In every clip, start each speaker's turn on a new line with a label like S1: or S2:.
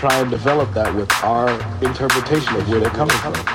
S1: try and develop that with our interpretation of where they're coming from.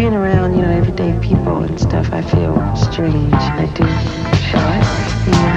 S2: being around, you know, everyday people and stuff, I feel strange. I do shy. You know,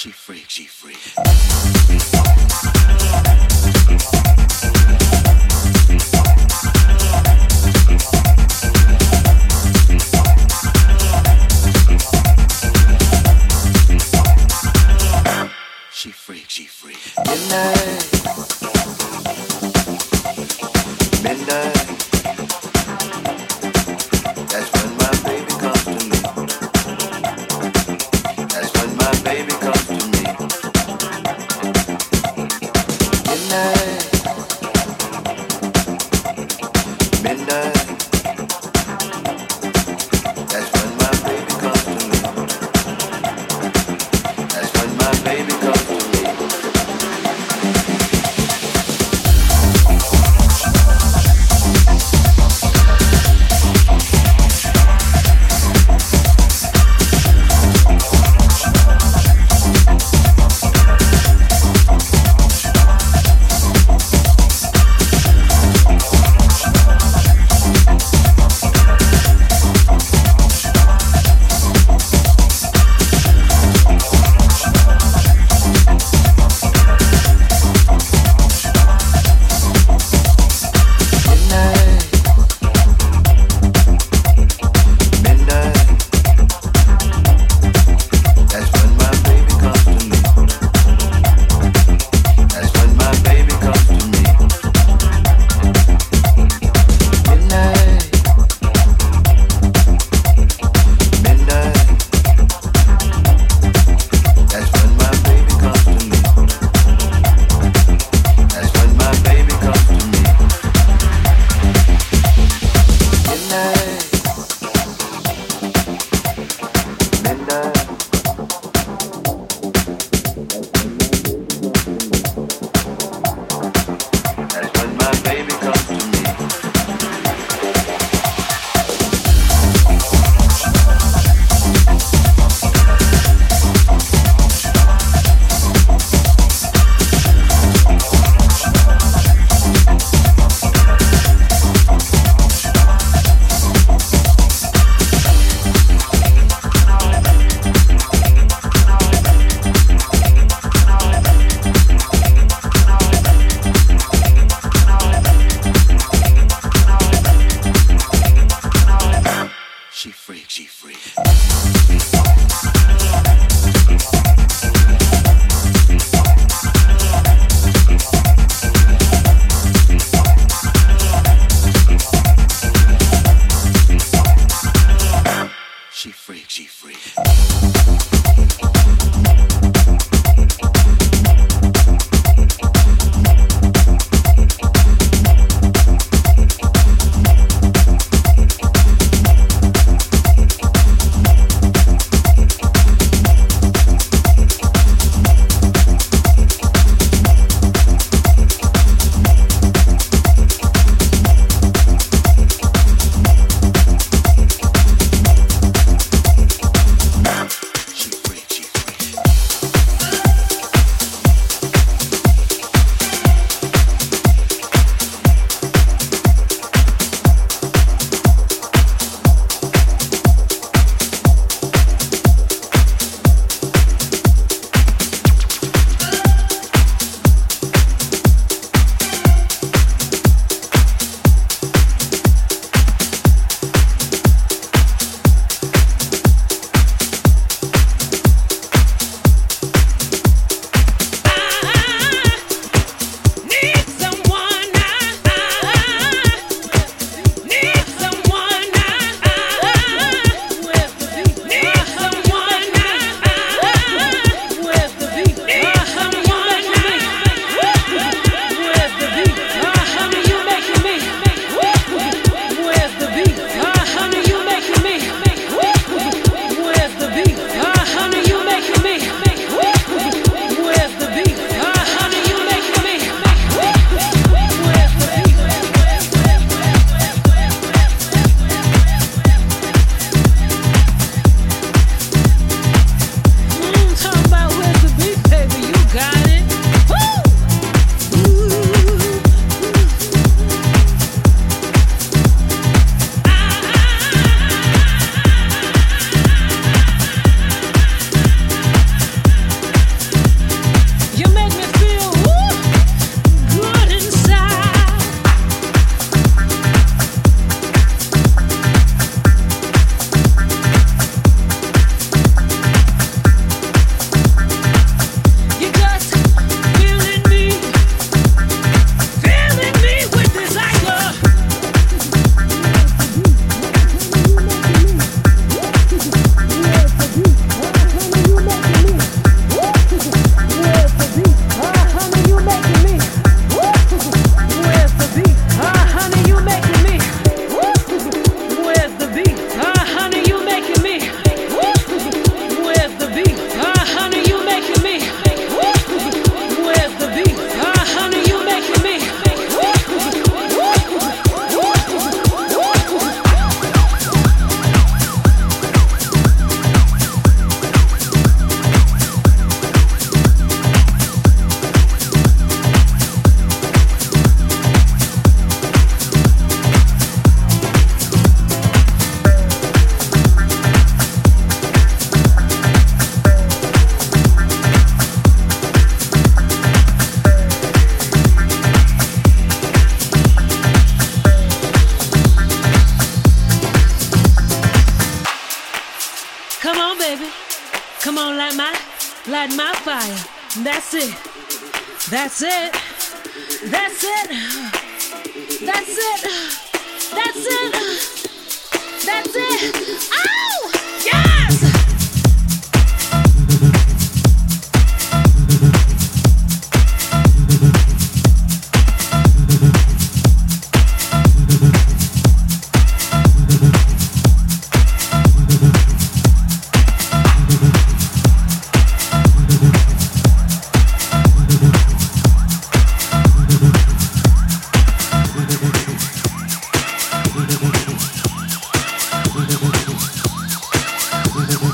S3: She
S4: freak, she freak.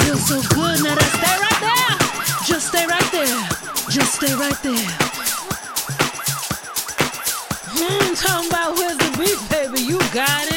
S5: Feels so good. Now just stay right there. Just stay right there. Just stay right there. Hmm, where's the beat, baby? You got it.